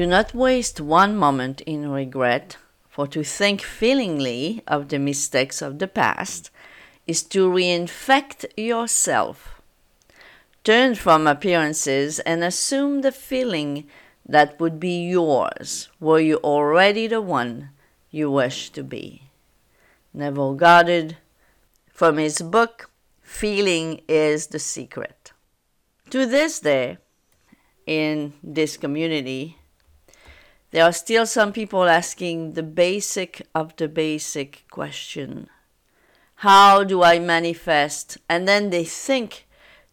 Do not waste one moment in regret, for to think feelingly of the mistakes of the past is to reinfect yourself. Turn from appearances and assume the feeling that would be yours were you already the one you wish to be. Neville Goddard, from his book, Feeling is the Secret. To this day, in this community, there are still some people asking the basic of the basic question How do I manifest? And then they think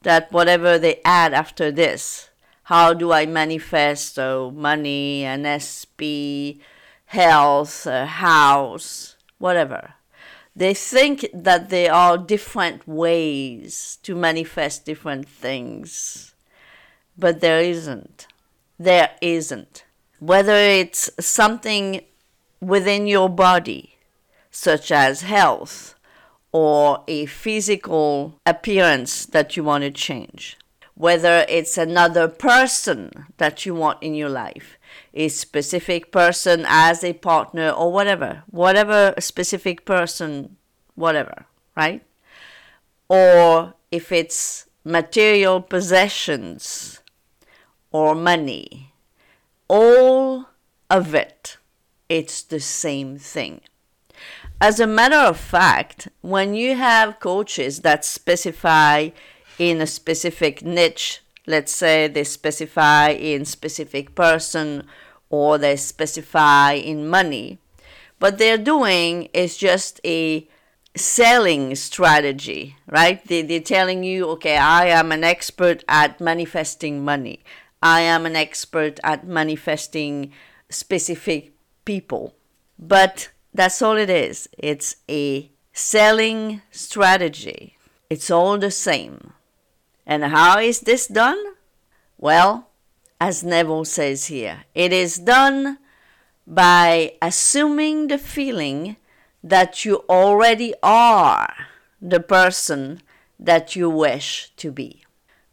that whatever they add after this, how do I manifest so money, an SP, health, a house, whatever. They think that there are different ways to manifest different things, but there isn't. There isn't. Whether it's something within your body, such as health, or a physical appearance that you want to change, whether it's another person that you want in your life, a specific person as a partner or whatever, whatever specific person, whatever, right? Or if it's material possessions or money, all of it, it's the same thing. As a matter of fact, when you have coaches that specify in a specific niche let's say they specify in specific person or they specify in money what they're doing is just a selling strategy right? They, they're telling you okay i am an expert at manifesting money i am an expert at manifesting specific people but that's all it is it's a selling strategy it's all the same and how is this done? Well, as Neville says here, it is done by assuming the feeling that you already are the person that you wish to be.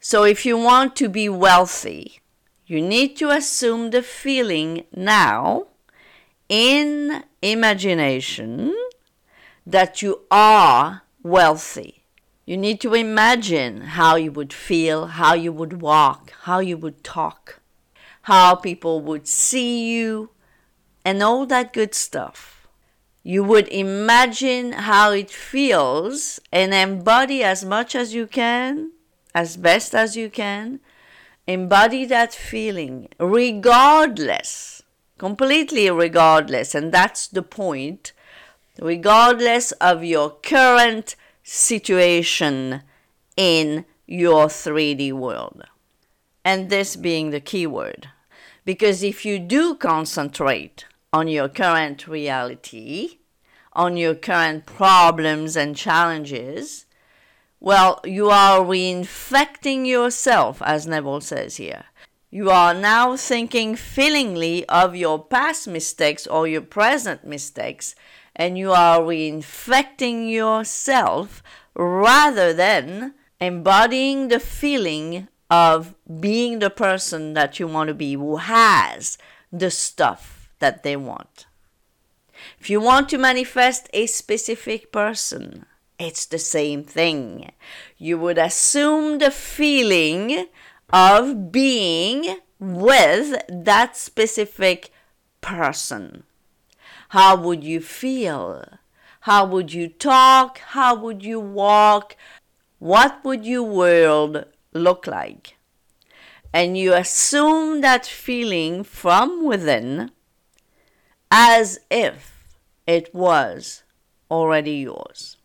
So if you want to be wealthy, you need to assume the feeling now in imagination that you are wealthy. You need to imagine how you would feel, how you would walk, how you would talk, how people would see you, and all that good stuff. You would imagine how it feels and embody as much as you can, as best as you can. Embody that feeling, regardless, completely regardless, and that's the point, regardless of your current situation in your 3D world. And this being the keyword. Because if you do concentrate on your current reality, on your current problems and challenges, well, you are reinfecting yourself, as Neville says here. You are now thinking feelingly of your past mistakes or your present mistakes and you are reinfecting yourself rather than embodying the feeling of being the person that you want to be who has the stuff that they want. If you want to manifest a specific person, it's the same thing. You would assume the feeling of being with that specific person. How would you feel? How would you talk? How would you walk? What would your world look like? And you assume that feeling from within as if it was already yours.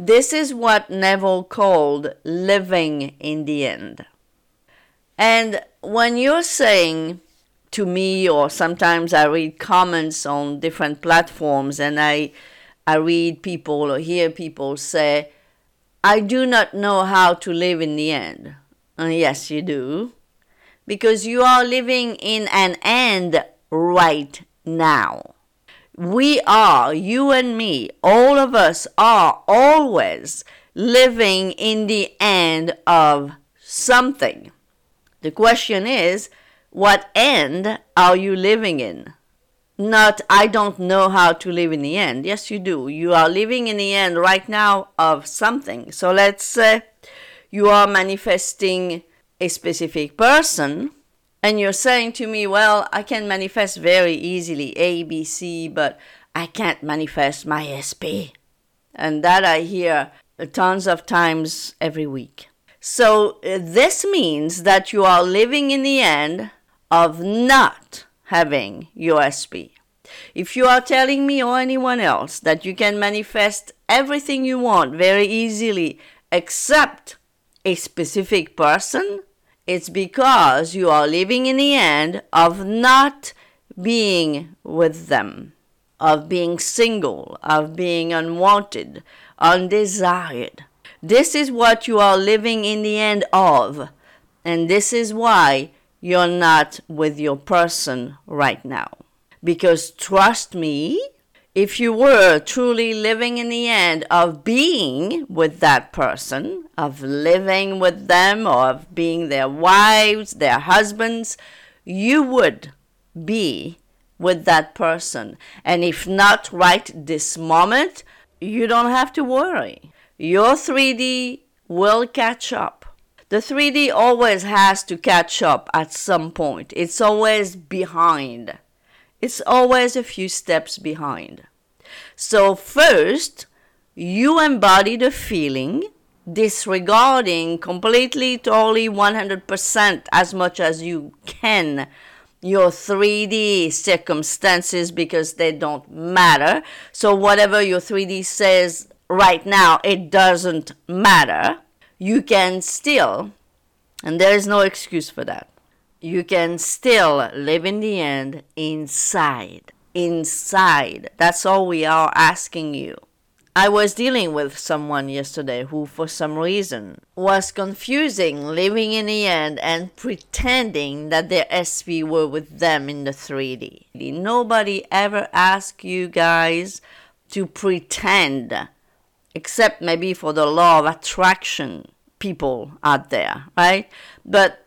This is what Neville called living in the end. And when you're saying, to me or sometimes I read comments on different platforms and I I read people or hear people say I do not know how to live in the end. And yes, you do. Because you are living in an end right now. We are, you and me, all of us are always living in the end of something. The question is, what end are you living in? Not, I don't know how to live in the end. Yes, you do. You are living in the end right now of something. So let's say you are manifesting a specific person and you're saying to me, well, I can manifest very easily A, B, C, but I can't manifest my SP. And that I hear tons of times every week. So uh, this means that you are living in the end of not having your SP. If you are telling me or anyone else that you can manifest everything you want very easily except a specific person, it's because you are living in the end of not being with them, of being single, of being unwanted, undesired. This is what you are living in the end of. And this is why you're not with your person right now. Because trust me, if you were truly living in the end of being with that person, of living with them, or of being their wives, their husbands, you would be with that person. And if not right this moment, you don't have to worry. Your 3D will catch up. The 3D always has to catch up at some point, it's always behind. It's always a few steps behind. So, first, you embody the feeling, disregarding completely, totally, 100% as much as you can your 3D circumstances because they don't matter. So, whatever your 3D says right now, it doesn't matter. You can still, and there is no excuse for that you can still live in the end inside. Inside. That's all we are asking you. I was dealing with someone yesterday who, for some reason, was confusing living in the end and pretending that their SP were with them in the 3D. Nobody ever asked you guys to pretend, except maybe for the law of attraction people out there, right? But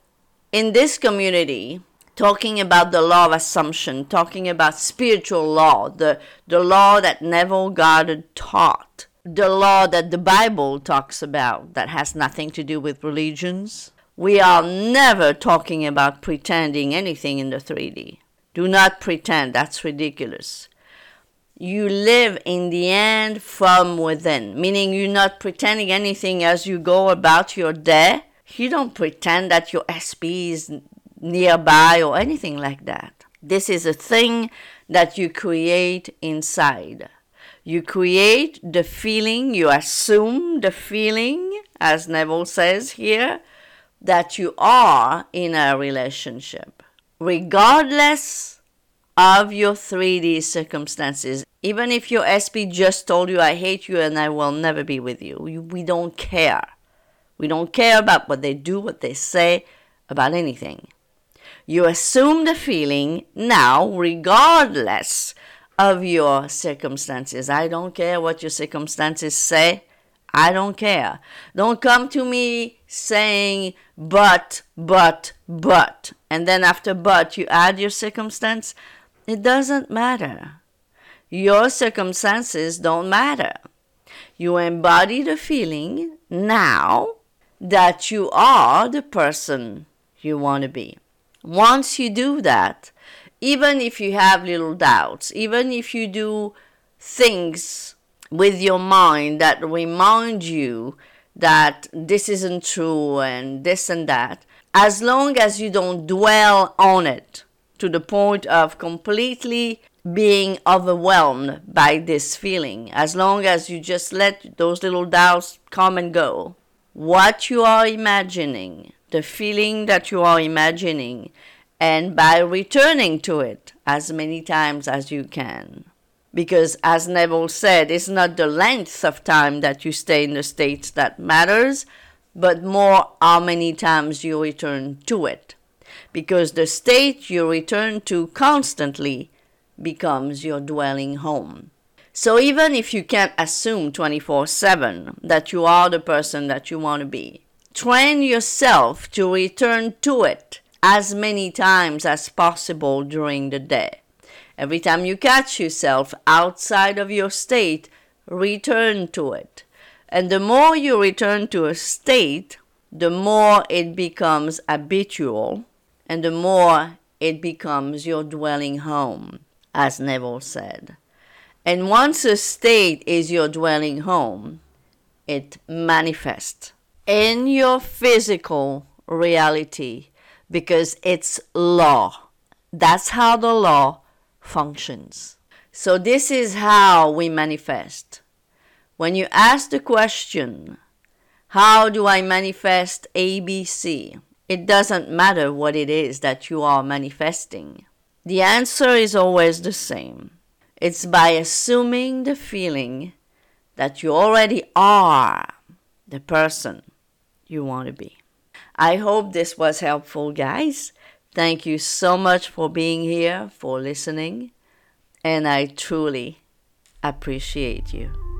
in this community, talking about the law of assumption, talking about spiritual law, the, the law that Neville Goddard taught, the law that the Bible talks about that has nothing to do with religions. We are never talking about pretending anything in the 3D. Do not pretend, that's ridiculous. You live in the end from within, meaning you're not pretending anything as you go about your day you don't pretend that your SP is nearby or anything like that. This is a thing that you create inside. You create the feeling, you assume the feeling, as Neville says here, that you are in a relationship, regardless of your 3D circumstances. Even if your SP just told you, I hate you and I will never be with you, we don't care. We don't care about what they do, what they say, about anything. You assume the feeling now, regardless of your circumstances. I don't care what your circumstances say. I don't care. Don't come to me saying, but, but, but. And then after but, you add your circumstance. It doesn't matter. Your circumstances don't matter. You embody the feeling now that you are the person you want to be. Once you do that, even if you have little doubts, even if you do things with your mind that remind you that this isn't true and this and that, as long as you don't dwell on it to the point of completely being overwhelmed by this feeling, as long as you just let those little doubts come and go, what you are imagining, the feeling that you are imagining, and by returning to it as many times as you can. Because, as Neville said, it's not the length of time that you stay in the state that matters, but more how many times you return to it. Because the state you return to constantly becomes your dwelling home. So even if you can't assume 24 7 that you are the person that you want to be, train yourself to return to it as many times as possible during the day. Every time you catch yourself outside of your state, return to it. And the more you return to a state, the more it becomes habitual and the more it becomes your dwelling home, as Neville said. And once a state is your dwelling home, it manifests in your physical reality because it's law. That's how the law functions. So, this is how we manifest. When you ask the question, How do I manifest ABC? It doesn't matter what it is that you are manifesting. The answer is always the same. It's by assuming the feeling that you already are the person you want to be. I hope this was helpful, guys. Thank you so much for being here, for listening, and I truly appreciate you.